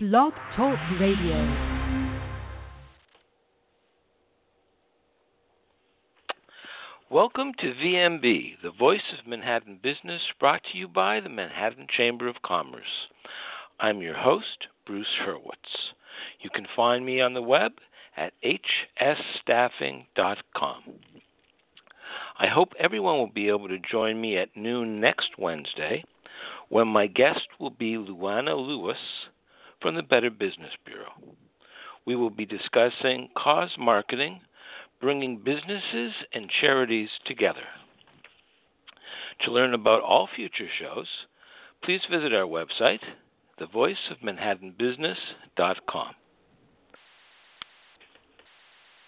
Blog Talk Radio. Welcome to VMB, the voice of Manhattan business, brought to you by the Manhattan Chamber of Commerce. I'm your host, Bruce Hurwitz. You can find me on the web at hsstaffing.com. I hope everyone will be able to join me at noon next Wednesday when my guest will be Luana Lewis from the Better Business Bureau. We will be discussing cause marketing, bringing businesses and charities together. To learn about all future shows, please visit our website, thevoiceofmanhattanbusiness.com.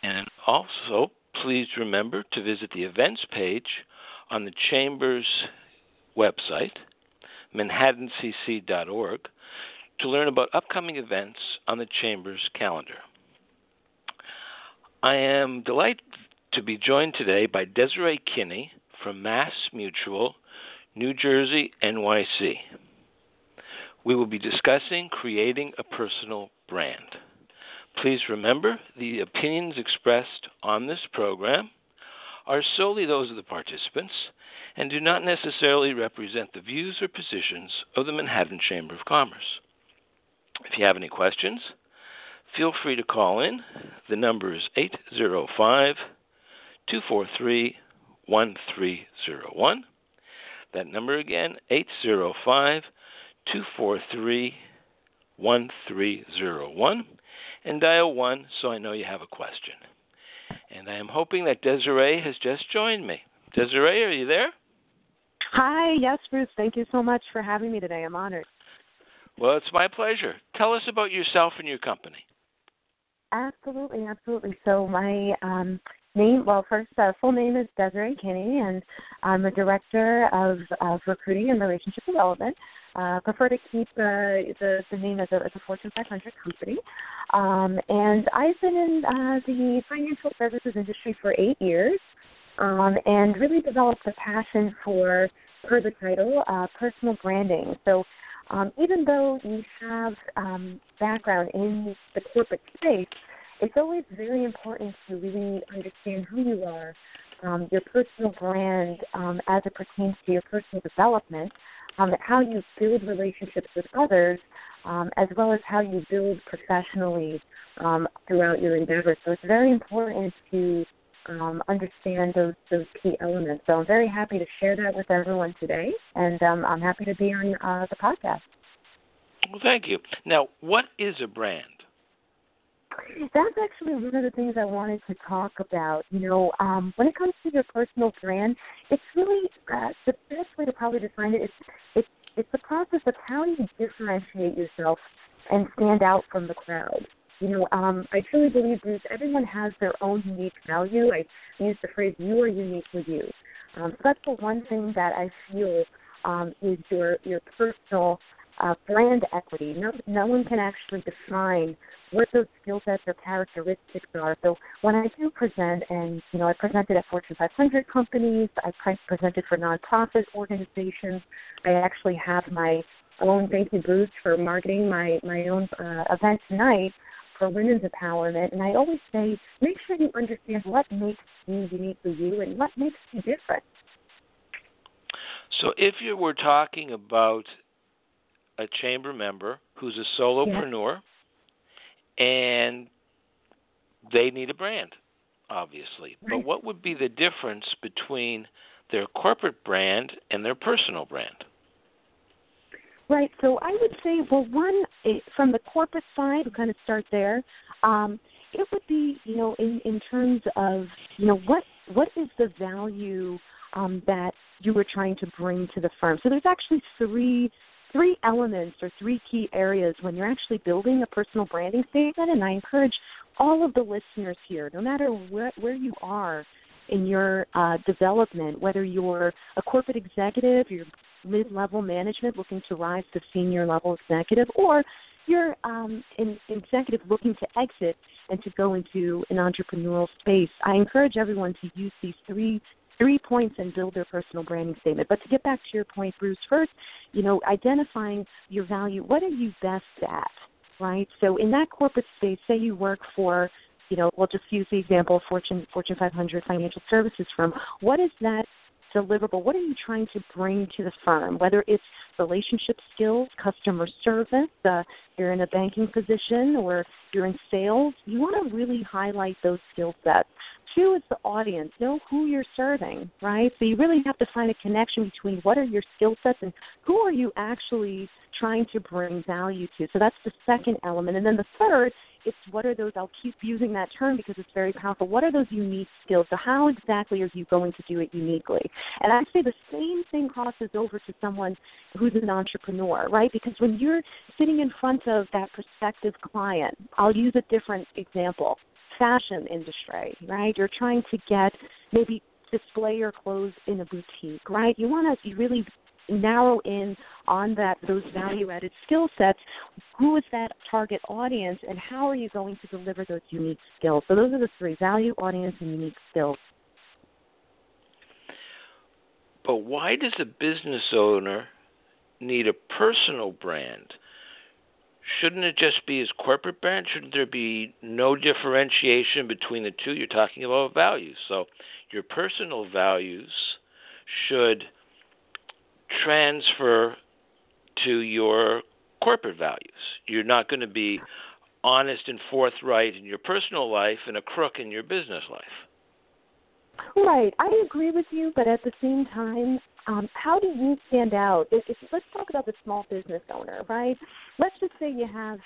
And also, please remember to visit the events page on the Chamber's website, manhattancc.org, to learn about upcoming events on the Chamber's calendar. I am delighted to be joined today by Desiree Kinney from Mass Mutual, New Jersey, NYC. We will be discussing creating a personal brand. Please remember the opinions expressed on this program are solely those of the participants and do not necessarily represent the views or positions of the Manhattan Chamber of Commerce. If you have any questions, feel free to call in. The number is 805 243 1301. That number again, 805 243 1301. And dial 1 so I know you have a question. And I am hoping that Desiree has just joined me. Desiree, are you there? Hi, yes, Bruce. Thank you so much for having me today. I'm honored. Well, it's my pleasure. Tell us about yourself and your company. Absolutely, absolutely. So my um, name, well, first, uh, full name is Desiree Kinney, and I'm a director of, of recruiting and relationship development. Uh, prefer to keep uh, the, the name as a, as a Fortune 500 company. Um, and I've been in uh, the financial services industry for eight years um, and really developed a passion for, per the title, uh, personal branding. So um, even though you have um, background in the corporate space, it's always very important to really understand who you are, um, your personal brand um, as it pertains to your personal development, um, how you build relationships with others, um, as well as how you build professionally throughout your endeavors. So it's very important to um, understand those those key elements. So I'm very happy to share that with everyone today, and um, I'm happy to be on uh, the podcast. Well, thank you. Now, what is a brand? That's actually one of the things I wanted to talk about. You know, um, when it comes to your personal brand, it's really uh, the best way to probably define it is it's it's the process of how you differentiate yourself and stand out from the crowd. You know, um, I truly believe, Bruce, everyone has their own unique value. I use the phrase "you are unique with you." Um, so that's the one thing that I feel um, is your your personal uh, brand equity. No, no one can actually define what those skill sets or characteristics are. So when I do present, and you know, I presented at Fortune 500 companies, I presented for nonprofit organizations. I actually have my own thank you Bruce for marketing my my own uh, event tonight for women's empowerment. And I always say, make sure you understand what makes you uniquely you and what makes you different. So, if you were talking about a chamber member who's a solopreneur yeah. and they need a brand, obviously, right. but what would be the difference between their corporate brand and their personal brand? Right. So I would say, well, one eh, from the corporate side, we kind of start there. Um, it would be, you know, in in terms of, you know, what what is the value um, that you were trying to bring to the firm. So there's actually three three elements or three key areas when you're actually building a personal branding statement. And I encourage all of the listeners here, no matter where where you are in your uh, development, whether you're a corporate executive, you're mid-level management looking to rise to senior level executive, or you're um, an executive looking to exit and to go into an entrepreneurial space. I encourage everyone to use these three three points and build their personal branding statement. But to get back to your point, Bruce, first, you know, identifying your value. What are you best at? right? So in that corporate space, say you work for, you know, we'll just use the example Fortune Fortune 500 financial services firm. What is that deliverable? What are you trying to bring to the firm? Whether it's relationship skills, customer service, uh, you're in a banking position, or you're in sales, you want to really highlight those skill sets. Two is the audience. Know who you're serving, right? So you really have to find a connection between what are your skill sets and who are you actually trying to bring value to. So that's the second element. And then the third it's what are those I'll keep using that term because it's very powerful. What are those unique skills? So how exactly are you going to do it uniquely? And I say the same thing crosses over to someone who's an entrepreneur, right? Because when you're sitting in front of that prospective client, I'll use a different example. Fashion industry, right? You're trying to get maybe display your clothes in a boutique, right? You want to you really narrow in on that those value added skill sets who is that target audience and how are you going to deliver those unique skills? So those are the three value audience and unique skills. But why does a business owner need a personal brand? Shouldn't it just be his corporate brand? Shouldn't there be no differentiation between the two? You're talking about values. So your personal values should transfer to your corporate values. You're not going to be honest and forthright in your personal life and a crook in your business life. Right, I agree with you, but at the same time, um, how do you stand out? If, if, let's talk about the small business owner, right? Let's just say you have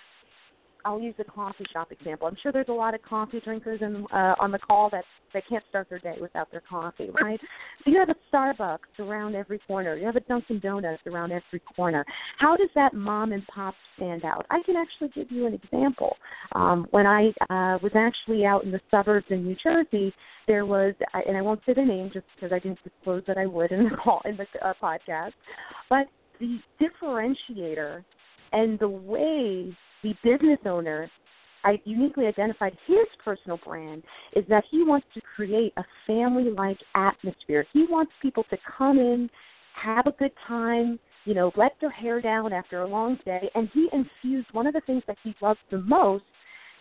I'll use the coffee shop example. I'm sure there's a lot of coffee drinkers in, uh, on the call that they can't start their day without their coffee, right? So you have a Starbucks around every corner. You have a Dunkin' Donuts around every corner. How does that mom and pop stand out? I can actually give you an example. Um, when I uh, was actually out in the suburbs in New Jersey, there was, and I won't say the name just because I didn't disclose that I would in the call in the uh, podcast, but the differentiator and the way the business owner I uniquely identified his personal brand is that he wants to create a family like atmosphere. He wants people to come in, have a good time, you know, let their hair down after a long day. And he infused one of the things that he loves the most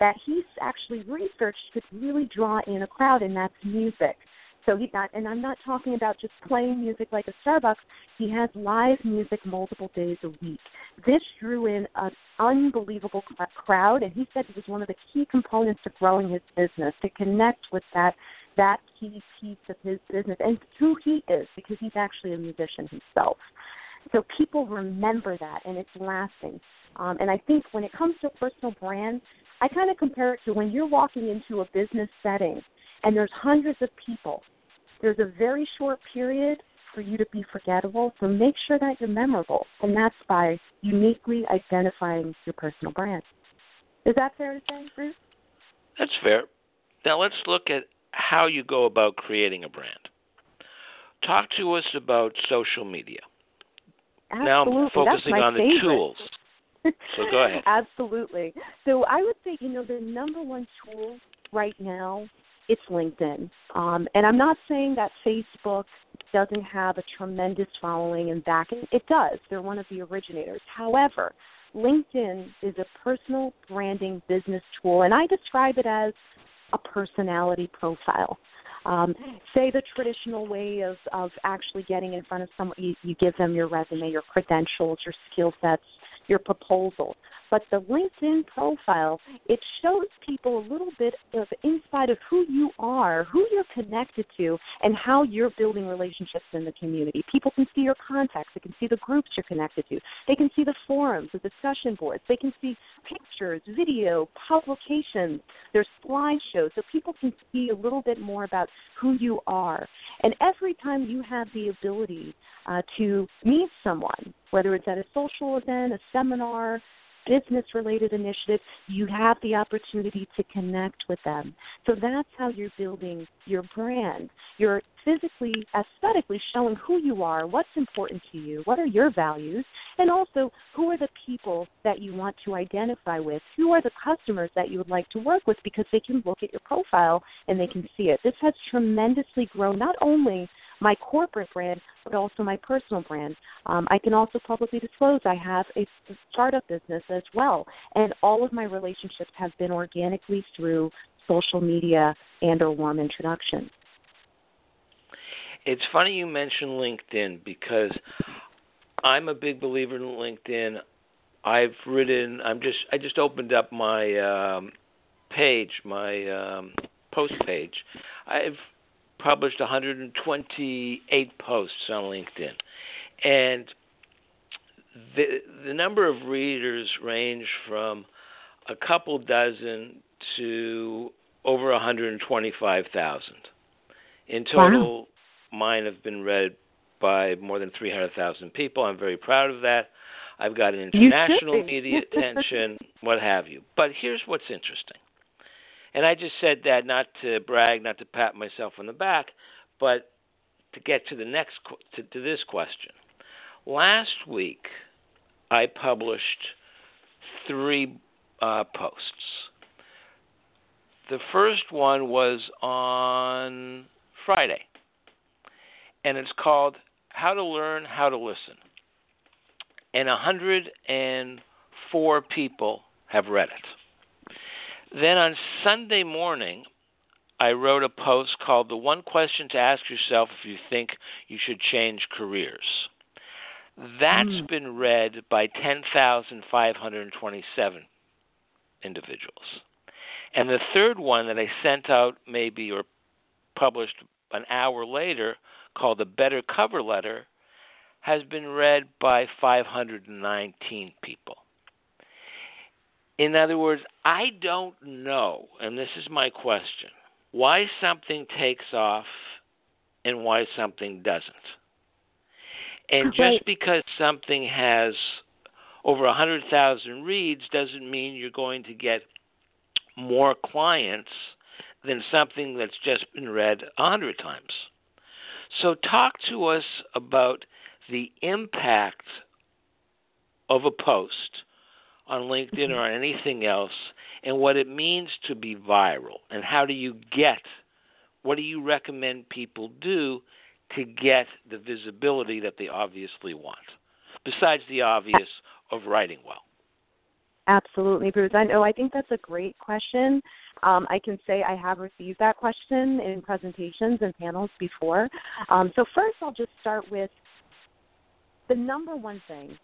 that he's actually researched could really draw in a crowd, and that's music. So he and I'm not talking about just playing music like a Starbucks. He has live music multiple days a week. This drew in an unbelievable crowd, and he said it was one of the key components to growing his business to connect with that that key piece of his business and who he is because he's actually a musician himself. So people remember that, and it's lasting. Um, and I think when it comes to personal brand, I kind of compare it to when you're walking into a business setting and there's hundreds of people there's a very short period for you to be forgettable, so make sure that you're memorable, and that's by uniquely identifying your personal brand. Is that fair to say, Bruce? That's fair. Now let's look at how you go about creating a brand. Talk to us about social media. Absolutely. Now I'm focusing on favorite. the tools. So go ahead. Absolutely. So I would say, you know, the number one tool right now it's LinkedIn. Um, and I'm not saying that Facebook doesn't have a tremendous following and backing. It does. They're one of the originators. However, LinkedIn is a personal branding business tool, and I describe it as a personality profile. Um, say the traditional way of, of actually getting in front of someone, you, you give them your resume, your credentials, your skill sets, your proposal. But the LinkedIn profile, it shows people a little bit of inside of who you are, who you're connected to, and how you're building relationships in the community. People can see your contacts, they can see the groups you're connected to, they can see the forums, the discussion boards, they can see pictures, video, publications, there's slideshows, so people can see a little bit more about who you are. And every time you have the ability uh, to meet someone, whether it's at a social event, a seminar, business related initiative, you have the opportunity to connect with them. So that's how you're building your brand. You're physically, aesthetically showing who you are, what's important to you, what are your values, and also who are the people that you want to identify with, who are the customers that you would like to work with because they can look at your profile and they can see it. This has tremendously grown not only my corporate brand, but also my personal brand. Um, I can also publicly disclose I have a startup business as well, and all of my relationships have been organically through social media and or warm introductions. It's funny you mention LinkedIn because I'm a big believer in LinkedIn. I've written. I'm just. I just opened up my um, page, my um, post page. I've published 128 posts on LinkedIn, and the the number of readers range from a couple dozen to over 125,000. In total, wow. mine have been read by more than 300,000 people. I'm very proud of that. I've got an international media attention, what have you. But here's what's interesting. And I just said that not to brag, not to pat myself on the back, but to get to the next to, to this question. Last week, I published three uh, posts. The first one was on Friday, and it's called How to Learn How to Listen. And 104 people have read it. Then on Sunday morning, I wrote a post called The One Question to Ask Yourself If You Think You Should Change Careers. That's mm. been read by 10,527 individuals. And the third one that I sent out maybe or published an hour later called The Better Cover Letter has been read by 519 people. In other words, I don't know, and this is my question, why something takes off and why something doesn't. And just because something has over 100,000 reads doesn't mean you're going to get more clients than something that's just been read a hundred times. So, talk to us about the impact of a post on LinkedIn or on anything else and what it means to be viral and how do you get what do you recommend people do to get the visibility that they obviously want besides the obvious of writing well Absolutely, Bruce. I know. I think that's a great question. Um, I can say I have received that question in presentations and panels before. Um, so first, I'll just start with the number one thing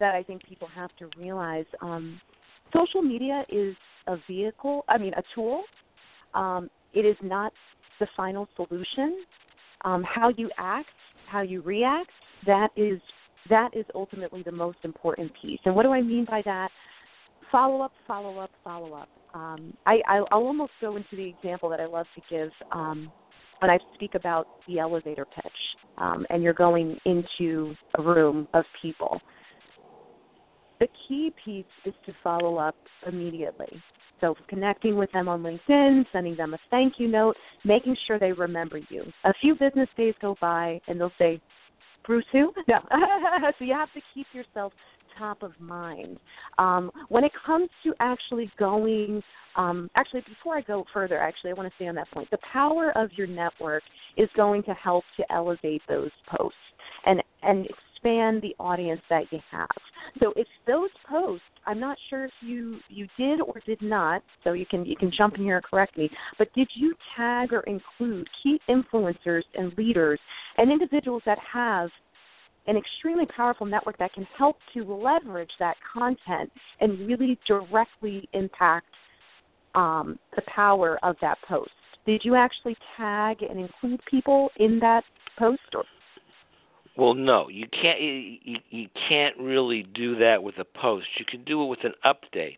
that I think people have to realize. Um, social media is a vehicle. I mean, a tool. Um, it is not the final solution. Um, how you act, how you react, that is that is ultimately the most important piece. And what do I mean by that? follow up, follow up, follow up. Um, I, I'll almost go into the example that I love to give um, when I speak about the elevator pitch, um, and you're going into a room of people. The key piece is to follow up immediately. So connecting with them on LinkedIn, sending them a thank you note, making sure they remember you. A few business days go by, and they'll say, Bruce who? No. so you have to keep yourself top of mind. Um, when it comes to actually going, um, actually, before I go further, actually, I want to stay on that point. The power of your network is going to help to elevate those posts and and expand the audience that you have. So if those posts, I'm not sure if you you did or did not, so you can you can jump in here and correct me. But did you tag or include key influencers and leaders and individuals that have an extremely powerful network that can help to leverage that content and really directly impact um, the power of that post. Did you actually tag and include people in that post? Or? Well, no, you can't. You, you can't really do that with a post. You can do it with an update.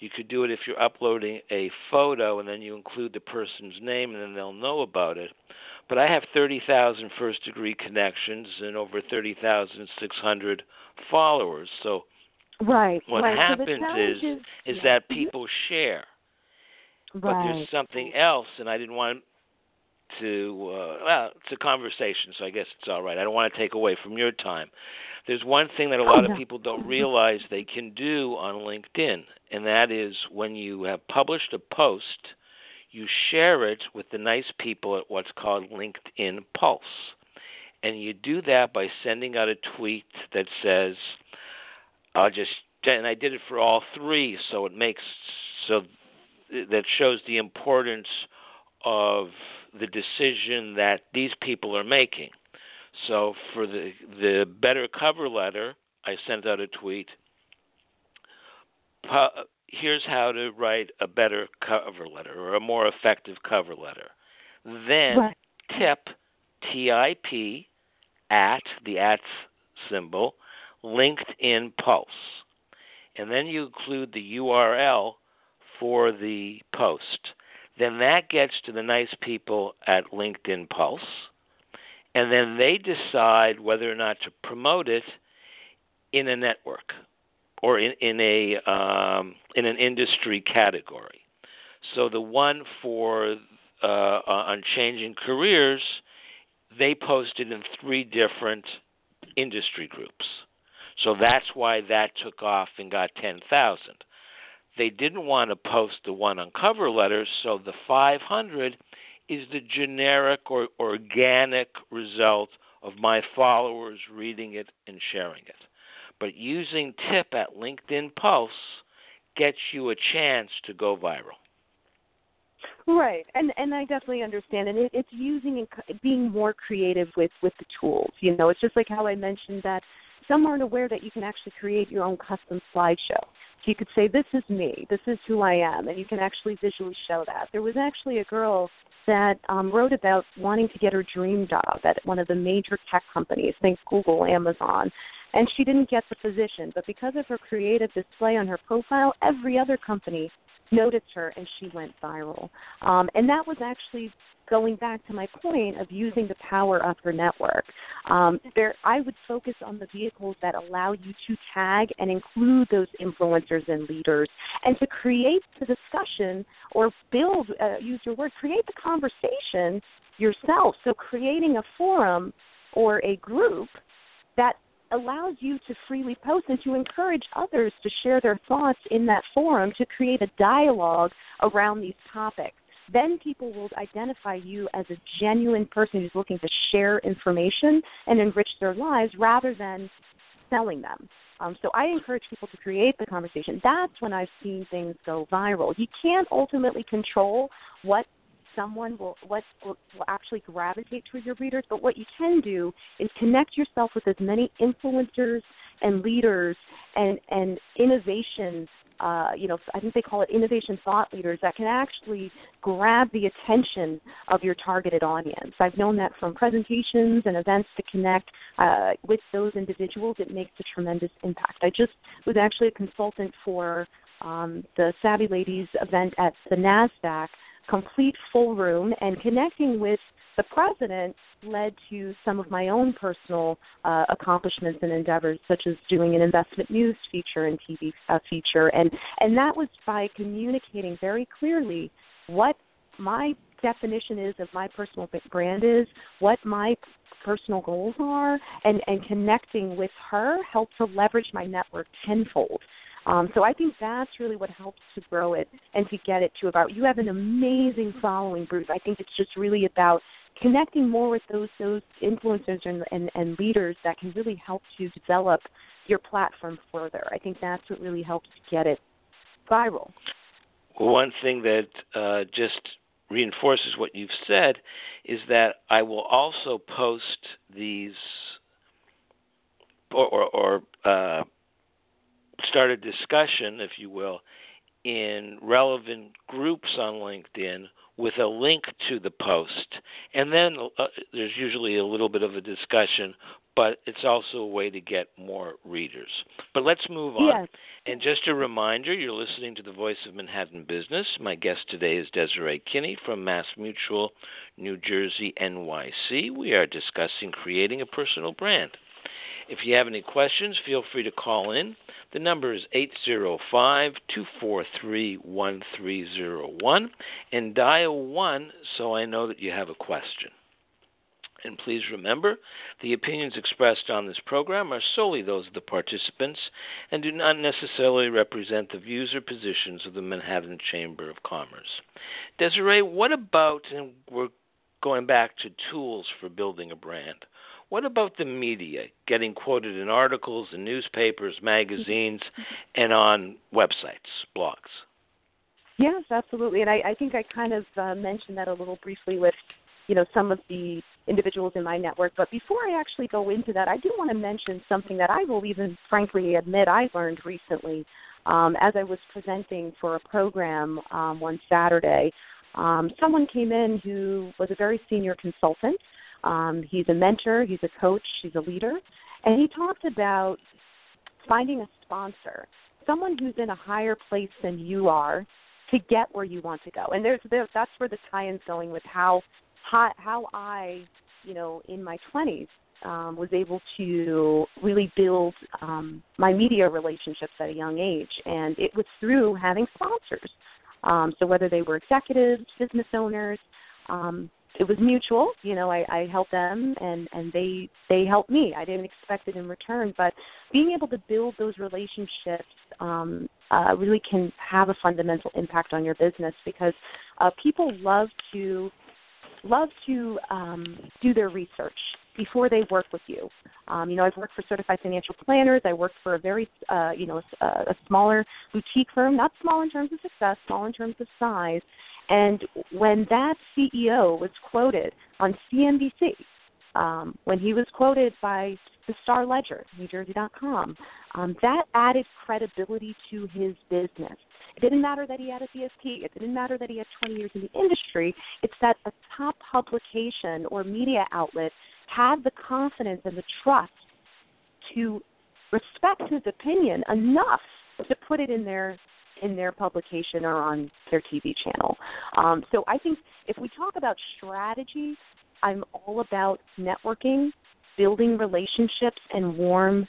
You could do it if you're uploading a photo and then you include the person's name and then they'll know about it. But I have 30,000 first degree connections and over 30,600 followers. So right, what right. happens so is is, is yeah. that mm-hmm. people share. Right. But there's something else and I didn't want to uh, well, it's a conversation, so I guess it's all right. I don't want to take away from your time. There's one thing that a lot oh, of people don't realize they can do on LinkedIn, and that is when you have published a post, you share it with the nice people at what's called LinkedIn Pulse. And you do that by sending out a tweet that says, I'll just, and I did it for all three, so it makes, so that shows the importance of the decision that these people are making. So for the the better cover letter, I sent out a tweet. Here's how to write a better cover letter or a more effective cover letter. Then right. tip T I P at the at symbol LinkedIn Pulse. And then you include the URL for the post. Then that gets to the nice people at LinkedIn Pulse and then they decide whether or not to promote it in a network or in, in a um, in an industry category. So the one for uh, on changing careers, they posted in three different industry groups. So that's why that took off and got 10,000. They didn't want to post the one on cover letters, so the 500 is the generic or organic result of my followers reading it and sharing it. But using tip at LinkedIn Pulse gets you a chance to go viral. Right, and and I definitely understand, and it, it's using and being more creative with with the tools. You know, it's just like how I mentioned that some aren't aware that you can actually create your own custom slideshow. You could say, "This is me. This is who I am," and you can actually visually show that. There was actually a girl that um, wrote about wanting to get her dream job at one of the major tech companies, think Google, Amazon. And she didn't get the position, but because of her creative display on her profile, every other company noticed her and she went viral. Um, and that was actually going back to my point of using the power of her network. Um, there, I would focus on the vehicles that allow you to tag and include those influencers and leaders, and to create the discussion or build, uh, use your word, create the conversation yourself. So creating a forum or a group that allows you to freely post and to encourage others to share their thoughts in that forum to create a dialogue around these topics. Then people will identify you as a genuine person who's looking to share information and enrich their lives rather than selling them. Um, so I encourage people to create the conversation. That's when I've seen things go viral. You can't ultimately control what someone will what will, will actually gravitate toward your readers, but what you can do is connect yourself with as many influencers and leaders and and innovation uh, you know, I think they call it innovation thought leaders that can actually grab the attention of your targeted audience. I've known that from presentations and events to connect uh, with those individuals, it makes a tremendous impact. I just was actually a consultant for um, the Savvy Ladies event at the NASDAQ complete full room and connecting with the president led to some of my own personal uh, accomplishments and endeavors, such as doing an investment news feature and TV uh, feature, and and that was by communicating very clearly what my definition is of my personal brand is, what my personal goals are, and and connecting with her helped to leverage my network tenfold. Um, so I think that's really what helps to grow it and to get it to about. You have an amazing following, Bruce. I think it's just really about connecting more with those those influencers and, and, and leaders that can really help to develop your platform further. I think that's what really helps get it viral. One thing that uh, just reinforces what you've said is that I will also post these or, or, or uh, start a discussion, if you will, in relevant groups on LinkedIn with a link to the post. And then uh, there's usually a little bit of a discussion, but it's also a way to get more readers. But let's move on. Yes. And just a reminder, you're listening to the Voice of Manhattan Business. My guest today is Desiree Kinney from Mass Mutual, New Jersey, NYC. We are discussing creating a personal brand. If you have any questions, feel free to call in. The number is 805 243 1301 and dial 1 so I know that you have a question. And please remember, the opinions expressed on this program are solely those of the participants and do not necessarily represent the views or positions of the Manhattan Chamber of Commerce. Desiree, what about, and we're going back to tools for building a brand, what about the media, getting quoted in articles in newspapers, magazines, and on websites, blogs? Yes, absolutely. And I, I think I kind of uh, mentioned that a little briefly with, you know, some of the individuals in my network. But before I actually go into that, I do want to mention something that I will even frankly admit I learned recently um, as I was presenting for a program um, one Saturday. Um, someone came in who was a very senior consultant. Um, he's a mentor, he's a coach, he's a leader, and he talked about finding a sponsor, someone who's in a higher place than you are to get where you want to go. And there's, that's where the tie-in's going with how how, how I, you know, in my 20s um, was able to really build um, my media relationships at a young age, and it was through having sponsors. Um, so whether they were executives, business owners, um, it was mutual. You know, I, I helped them and and they they helped me. I didn't expect it in return, but being able to build those relationships um, uh, really can have a fundamental impact on your business because uh, people love to love to um, do their research before they work with you. Um, you know, I've worked for certified financial planners. I worked for a very, uh, you know, a, a smaller boutique firm, not small in terms of success, small in terms of size, and when that CEO was quoted on CNBC, um, when he was quoted by the Star Ledger, NewJersey.com, um, that added credibility to his business. It didn't matter that he had a CSP. It didn't matter that he had 20 years in the industry. It's that a top publication or media outlet had the confidence and the trust to respect his opinion enough to put it in their in their publication or on their TV channel. Um, so I think if we talk about strategy, I'm all about networking, building relationships, and warm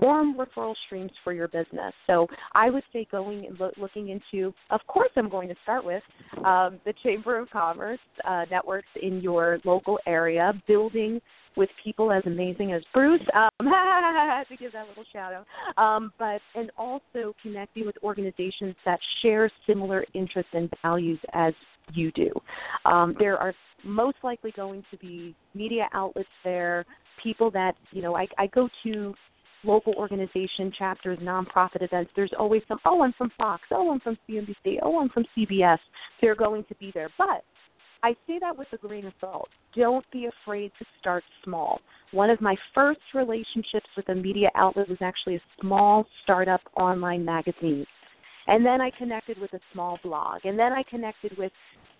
warm referral streams for your business. So I would say going and lo- looking into, of course, I'm going to start with um, the Chamber of Commerce uh, networks in your local area, building with people as amazing as Bruce. Um, to give that little shout out. Um, but and also connecting with organizations that share similar interests and values as you do. Um, there are most likely going to be media outlets there, people that you know. I, I go to local organization chapters, nonprofit events, there's always some, oh, I'm from Fox, oh, I'm from CNBC, oh, I'm from CBS. They're going to be there. But I say that with a grain of salt. Don't be afraid to start small. One of my first relationships with a media outlet was actually a small startup online magazine. And then I connected with a small blog. And then I connected with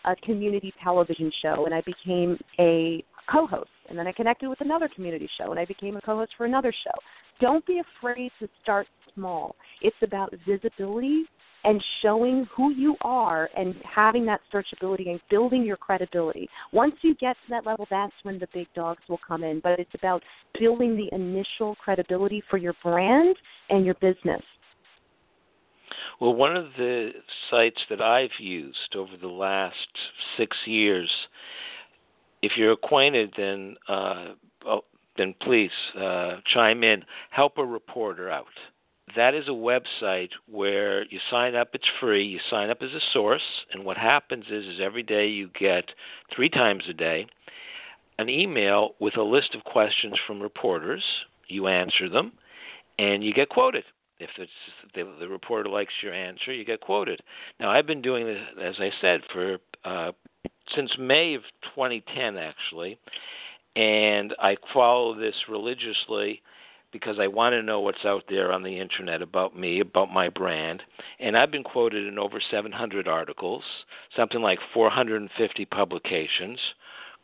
a community television show and I became a co host. And then I connected with another community show and I became a co host for another show. Don't be afraid to start small. It's about visibility and showing who you are and having that searchability and building your credibility. Once you get to that level, that's when the big dogs will come in. But it's about building the initial credibility for your brand and your business. Well, one of the sites that I've used over the last six years, if you're acquainted, then uh, oh, then please uh, chime in. Help a reporter out. That is a website where you sign up it's free you sign up as a source and what happens is is every day you get three times a day an email with a list of questions from reporters you answer them and you get quoted. If it's the, the reporter likes your answer you get quoted. Now i've been doing this as i said for uh, since may of 2010 actually and i follow this religiously because I want to know what's out there on the internet about me, about my brand. And I've been quoted in over 700 articles, something like 450 publications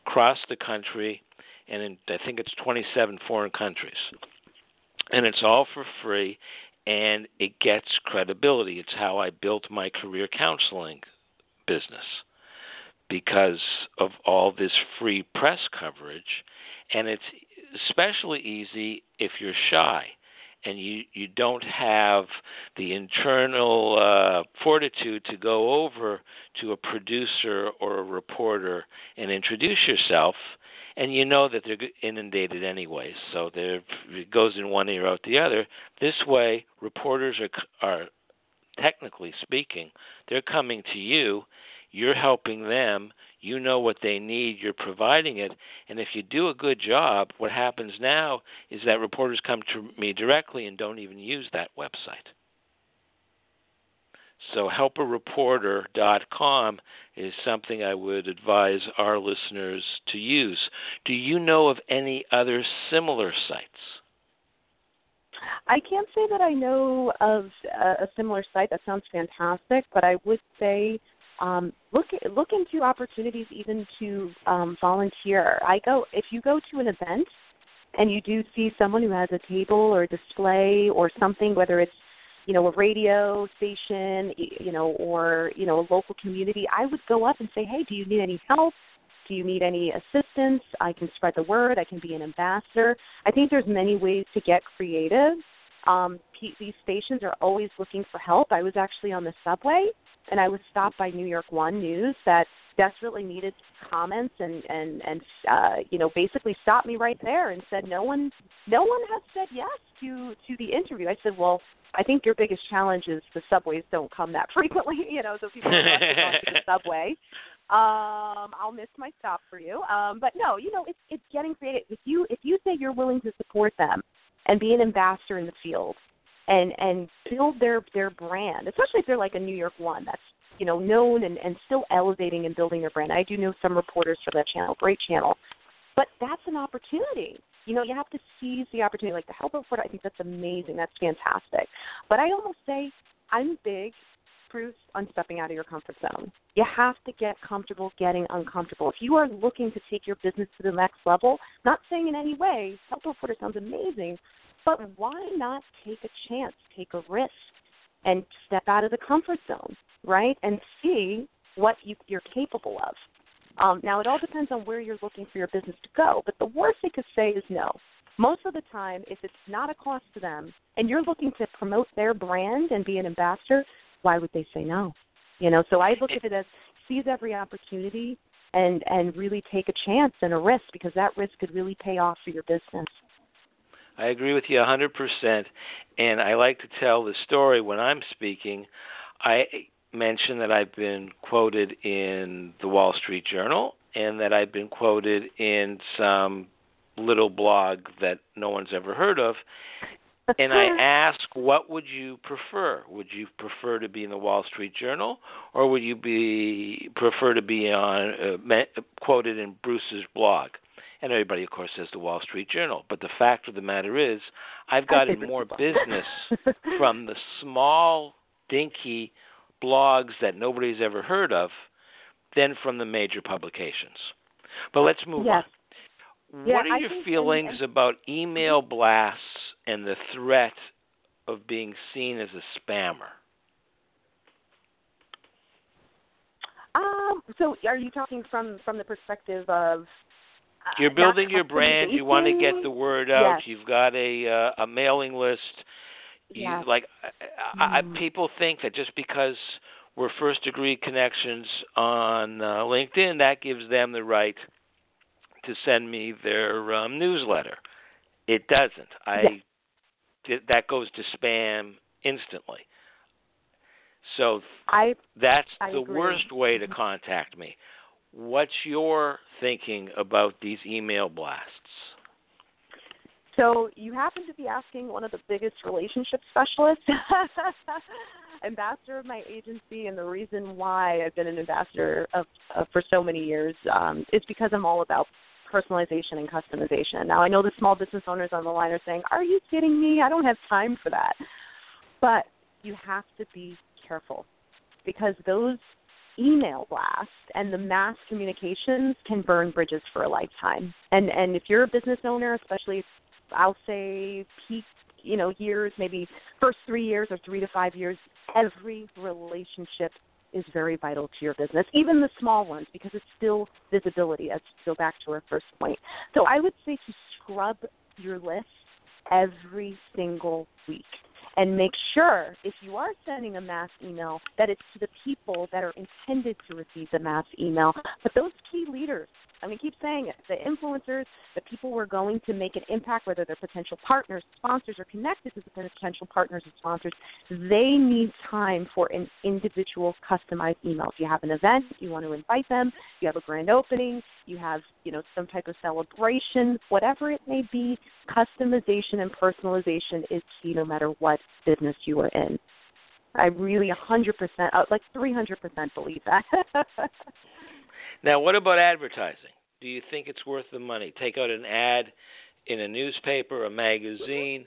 across the country, and in, I think it's 27 foreign countries. And it's all for free, and it gets credibility. It's how I built my career counseling business because of all this free press coverage. And it's especially easy if you're shy and you you don't have the internal uh, fortitude to go over to a producer or a reporter and introduce yourself and you know that they're inundated anyway, so it goes in one ear out the other. This way, reporters are are technically speaking, they're coming to you, you're helping them, you know what they need, you're providing it, and if you do a good job, what happens now is that reporters come to me directly and don't even use that website. So helpareporter.com is something I would advise our listeners to use. Do you know of any other similar sites? I can't say that I know of a, similar site. That sounds fantastic, but I would say um, look look into opportunities even to um, volunteer. I go if you go to an event and you do see someone who has a table or a display or something, whether it's you know a radio station, you know, or you know a local community, I would go up and say, hey, do you need any help? Do you need any assistance? I can spread the word. I can be an ambassador. I think there's many ways to get creative. Um, these stations are always looking for help. I was actually on the subway and I was stopped by New York One News that desperately needed comments and and and uh, you know basically stopped me right there and said no one no one has said yes to to the interview. I said, well, I think your biggest challenge is the subways don't come that frequently, you know, so people are to the subway. Um, I'll miss my stop for you. Um, but no, you know, it's it's getting creative. If you if you say you're willing to support them and be an ambassador in the field and and build their their brand, especially if they're like a New York one that's you know known and and still elevating and building their brand. I do know some reporters for that channel, great channel, but that's an opportunity. You know, you have to seize the opportunity. Like the help reporter, I think that's amazing. That's fantastic. But I almost say I'm big Bruce, on stepping out of your comfort zone. You have to get comfortable getting uncomfortable. If you are looking to take your business to the next level, not saying in any way, help reporter sounds amazing, but why not take a chance, take a risk, and step out of the comfort zone, right? And see what you, you're capable of. Um, now, it all depends on where you're looking for your business to go, but the worst they could say is no. Most of the time, if it's not a cost to them and you're looking to promote their brand and be an ambassador, why would they say no? You know, so I look at it as seize every opportunity and and really take a chance and a risk because that risk could really pay off for your business. I agree with you 100%. And I like to tell the story when I'm speaking. I mention that I've been quoted in the Wall Street Journal and that I've been quoted in some little blog that no one's ever heard of. and I ask, what would you prefer? Would you prefer to be in the Wall Street Journal, or would you be prefer to be on uh, quoted in Bruce's blog? And everybody, of course, says the Wall Street Journal. But the fact of the matter is, I've gotten more business from the small, dinky blogs that nobody's ever heard of than from the major publications. But let's move yes. on. Yeah, what are I your feelings about email blasts and the threat of being seen as a spammer? Um, so are you talking from from the perspective of you're building your brand. You want to get the word out. Yes. You've got a uh, a mailing list. You, yes. Like I, I, Mm. people think that just because we're first degree connections on uh, LinkedIn, that gives them the right to send me their um, newsletter. It doesn't. I Yes. th- that goes to spam instantly. So I that's I the agree. worst way to Mhm. contact me. What's your thinking about these email blasts? So you happen to be asking one of the biggest relationship specialists, ambassador of my agency, and the reason why I've been an ambassador of, of for so many years um, is because I'm all about personalization and customization. Now I know the small business owners on the line are saying, "Are you kidding me? I don't have time for that." But you have to be careful because those email blast and the mass communications can burn bridges for a lifetime. And and if you're a business owner, especially I'll say peak, you know, years, maybe first 3 years or 3 to 5 years, every relationship is very vital to your business, even the small ones because it's still visibility. Let's go back to our first point. So I would say to scrub your list every single week and make sure if you are sending a mass email that it's to the people that are intended to receive the mass email but those key leaders I mean, keep saying it. The influencers, the people we're going to make an impact, whether they're potential partners, sponsors, or connected to the potential partners and sponsors, they need time for an individual customized email. If you have an event, you want to invite them, you have a grand opening, you have, you know, some type of celebration, whatever it may be, customization and personalization is key no matter what business you are in. I really 100%, uh, like 300% believe that. now, what about advertising? Do you think it's worth the money? Take out an ad in a newspaper, a magazine.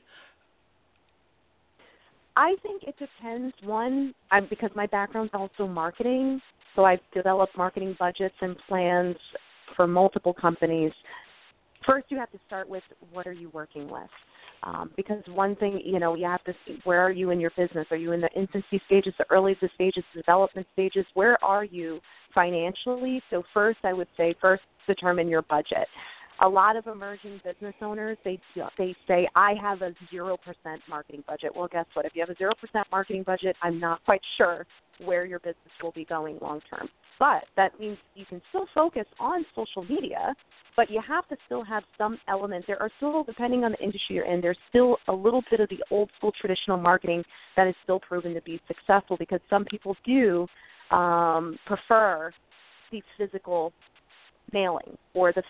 I think it depends. One, I'm because my background's also marketing, so I've developed marketing budgets and plans for multiple companies. First, you have to start with what are you working with um, because one thing, you know, you have to see where are you in your business? Are you in the infancy stages, the early stages, the development stages? Where are you financially? So first, I would say first determine your budget. A lot of emerging business owners they they say I have a zero percent marketing budget. Well, guess what? If you have a zero percent marketing budget, I'm not quite sure where your business will be going long term. But that means you can still focus on social media, but you have to still have some element. There are still, depending on the industry you're in, there's still a little bit of the old school traditional marketing that is still proven to be successful because some people do um, prefer the physical mailing or the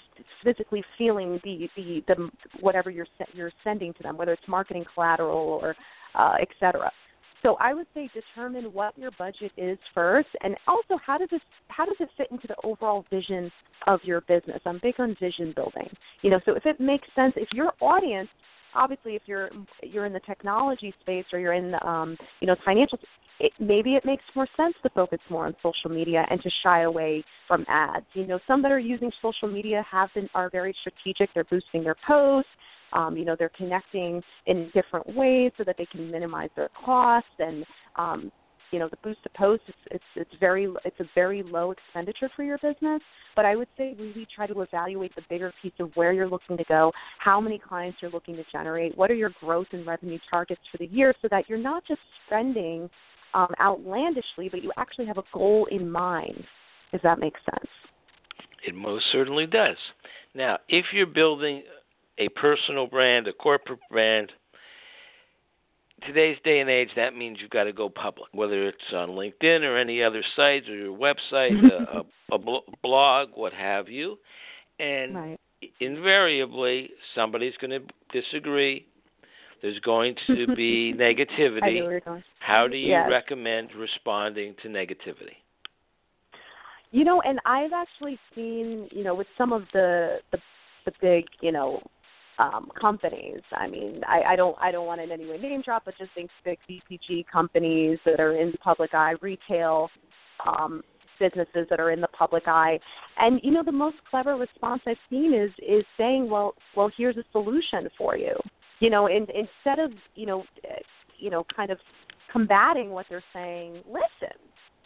physically feeling the the, the whatever you're you're sending to them, whether it's marketing collateral or uh, et cetera. So I would say determine what your budget is first, and also how does this how does it fit into the overall vision of your business? I'm big on vision building. You know, so if it makes sense, if your audience, obviously, if you're you're in the technology space or you're in um, you know financial, it, maybe it makes more sense to focus more on social media and to shy away from ads. You know, some that are using social media have been are very strategic. They're boosting their posts um, you know, they're connecting in different ways so that they can minimize their costs and um, you know the boost to post it's, it's it's very it's a very low expenditure for your business. But i would say really try to evaluate the bigger piece of where you're looking to go how many clients you're looking to generate what are your growth and revenue targets for the year so that you're not just spending um, outlandishly but you actually have a goal in mind if that makes sense. It most certainly does. Now if you're building a personal brand, a corporate brand. Today's day and age, that means you've got to go public, whether it's on LinkedIn or any other sites or your website, a, a, a blog, what have you. And right. invariably, somebody's going to disagree. There's going to be negativity. How do you yes. recommend responding to negativity? You know, and I've actually seen, you know, with some of the the, the big, you know, um, companies. I mean, I, I don't I don't want to in any way name drop, but just think big CPG companies that are in the public eye, retail um, businesses that are in the public eye. And you know, the most clever response I've seen is is saying, well, well, here's a solution for you. You know, in, instead of you know, you know, kind of combating what they're saying, listen.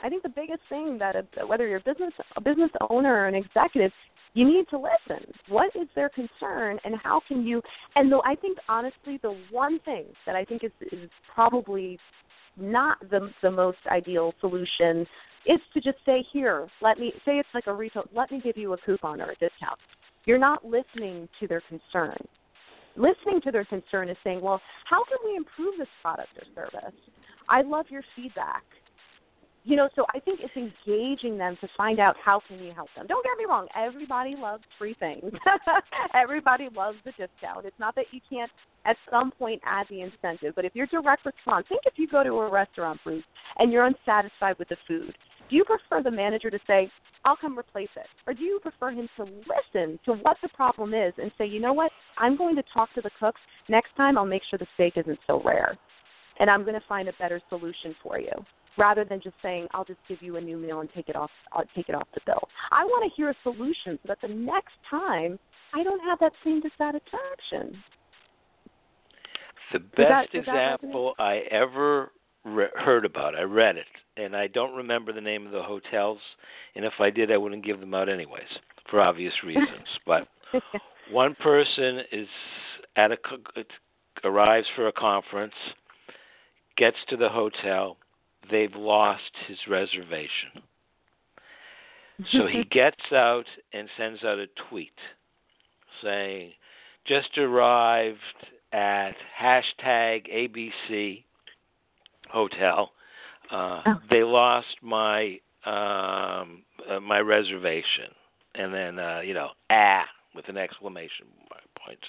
I think the biggest thing that a, whether you're a business a business owner or an executive, you need to listen. What is their concern, and how can you? And though I think honestly, the one thing that I think is, is probably not the the most ideal solution is to just say, here, let me say it's like a retail. Let me give you a coupon or a discount. You're not listening to their concern. Listening to their concern is saying, well, how can we improve this product or service? I love your feedback you know, so I think it's engaging them to find out how can you help them. Don't get me wrong, everybody loves free things. everybody loves the discount. It's not that you can't at some point add the incentive, but if your direct response, think if you go to a restaurant, Bruce, and you're unsatisfied with the food, do you prefer the manager to say, I'll come replace it? Or do you prefer him to listen to what the problem is and say, you know what, I'm going to talk to the cooks. Next time I'll make sure the steak isn't so rare. And I'm going to find a better solution for you rather than just saying I'll just give you a new meal and take it off I'll take it off the bill. I want to hear a solution so that the next time I don't have that same dissatisfaction. The best that, example I ever re- heard about, I read it, and I don't remember the name of the hotels, and if I did, I wouldn't give them out anyways for obvious reasons. but one person is at a arrives for a conference, gets to the hotel, they've lost his reservation. so he gets out and sends out a tweet saying, "Just arrived at hashtag ABC Hotel. Uh, oh. They lost my um, uh, my reservation." And then uh, you know, ah, with an exclamation point.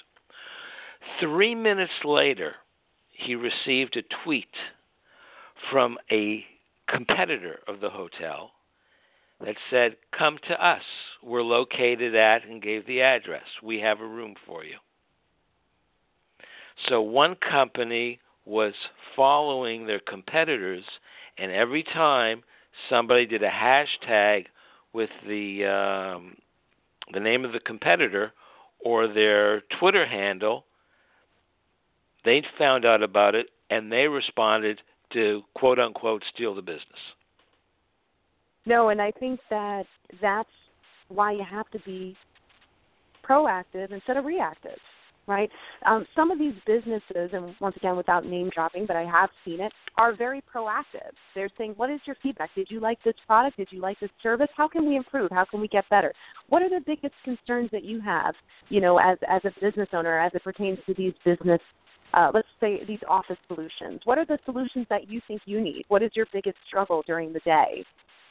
Three minutes later, he received a tweet from a competitor of the hotel that said, Come to us. We're located at, and gave the address. We have a room for you. So one company was following their competitors, and every time somebody did a hashtag with the um, the name of the competitor or their Twitter handle, they found out about it and they responded to quote unquote steal the business. No, and I think that that's why you have to be proactive instead of reactive, right? Um, some of these businesses, and once again, without name dropping, but I have seen it, are very proactive. They're saying, "What is your feedback? Did you like this product? Did you like this service? How can we improve? How can we get better? What are the biggest concerns that you have, you know, as as a business owner, as it pertains to these business uh, let's say these office solutions. What are the solutions that you think you need? What is your biggest struggle during the day?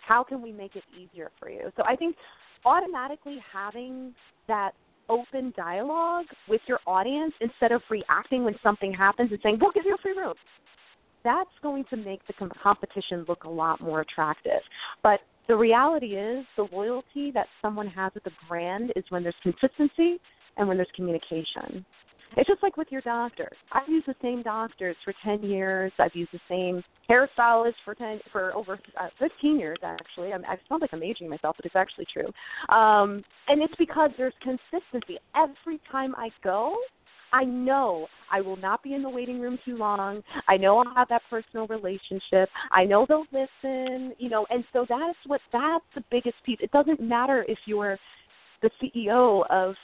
How can we make it easier for you? So I think automatically having that open dialogue with your audience instead of reacting when something happens and saying, "We'll give you a free room." That's going to make the competition look a lot more attractive. But the reality is, the loyalty that someone has with the brand is when there's consistency and when there's communication. It's just like with your doctor. I've used the same doctors for 10 years. I've used the same hairstylist for 10 for over uh, 15 years actually. I'm, I sound like I'm aging myself, but it's actually true. Um, and it's because there's consistency. Every time I go, I know I will not be in the waiting room too long. I know I'll have that personal relationship. I know they'll listen, you know, and so that's what that's the biggest piece. It doesn't matter if you're the CEO of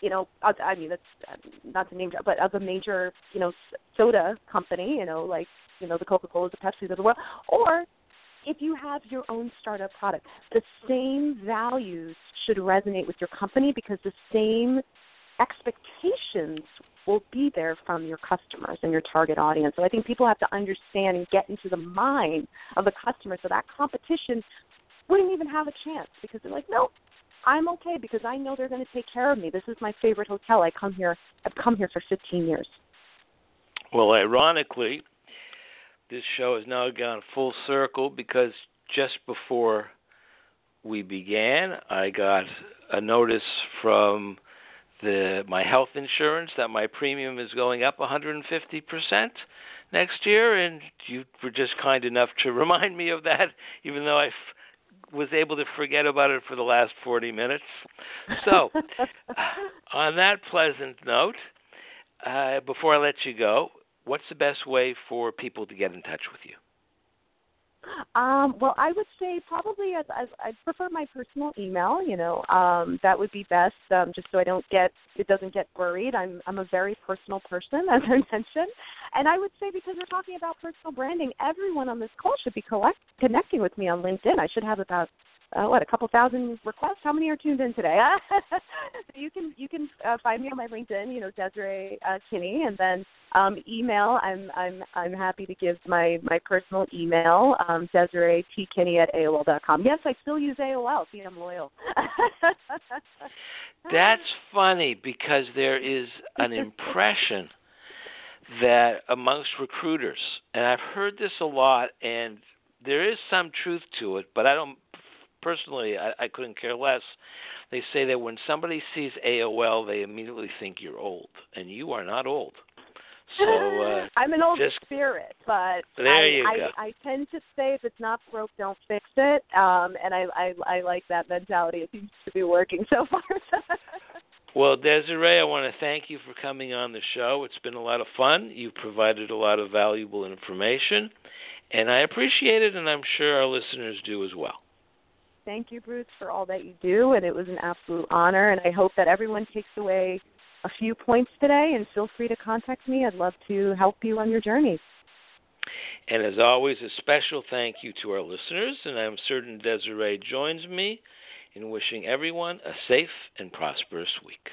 you know, I mean, that's not to name but of a major, you know, soda company, you know, like, you know, the Coca Cola, the Pepsis of the world, or if you have your own startup product, the same values should resonate with your company because the same expectations will be there from your customers and your target audience. So I think people have to understand and get into the mind of the customer so that competition wouldn't even have a chance because they're like, no, I'm okay because I know they're going to take care of me. This is my favorite hotel. I come here. I've come here for 15 years. Well, ironically, this show has now gone full circle because just before we began, I got a notice from the my health insurance that my premium is going up 150% next year and you were just kind enough to remind me of that even though I was able to forget about it for the last 40 minutes. So, on that pleasant note, uh, before I let you go, what's the best way for people to get in touch with you? Um, well, I would say probably as, as I prefer my personal email. You know, um, that would be best, um, just so I don't get it doesn't get buried. I'm I'm a very personal person, as I mentioned, and I would say because we're talking about personal branding, everyone on this call should be collect, connecting with me on LinkedIn. I should have about uh, what a couple thousand requests. How many are tuned in today? you can you can uh, find me on my LinkedIn. You know Desiree uh, Kinney, and then um, email. I'm I'm I'm happy to give my my personal email. Um, Desiree T Kinney at AOL dot com. Yes, I still use AOL. See, I'm loyal. That's funny because there is an impression that amongst recruiters, and I've heard this a lot, and there is some truth to it, but I don't personally, I, I couldn't care less. They say that when somebody sees AOL, they immediately think you're old, and you are not old. So uh, I'm an old just, spirit, but there I, you I, go. I tend to say if it's not broke, don't fix it. Um, and I, I I like that mentality. It seems to be working so far. well, Desiree, I want to thank you for coming on the show. It's been a lot of fun. You've provided a lot of valuable information, and I appreciate it, and I'm sure our listeners do as well. Thank you, Bruce, for all that you do, and it was an absolute honor. And I hope that everyone takes away a few points today. And feel free to contact me. I'd love to help you on your journey. And as always, a special thank you to our listeners, and I'm certain Desiree joins me in wishing everyone a safe and prosperous week.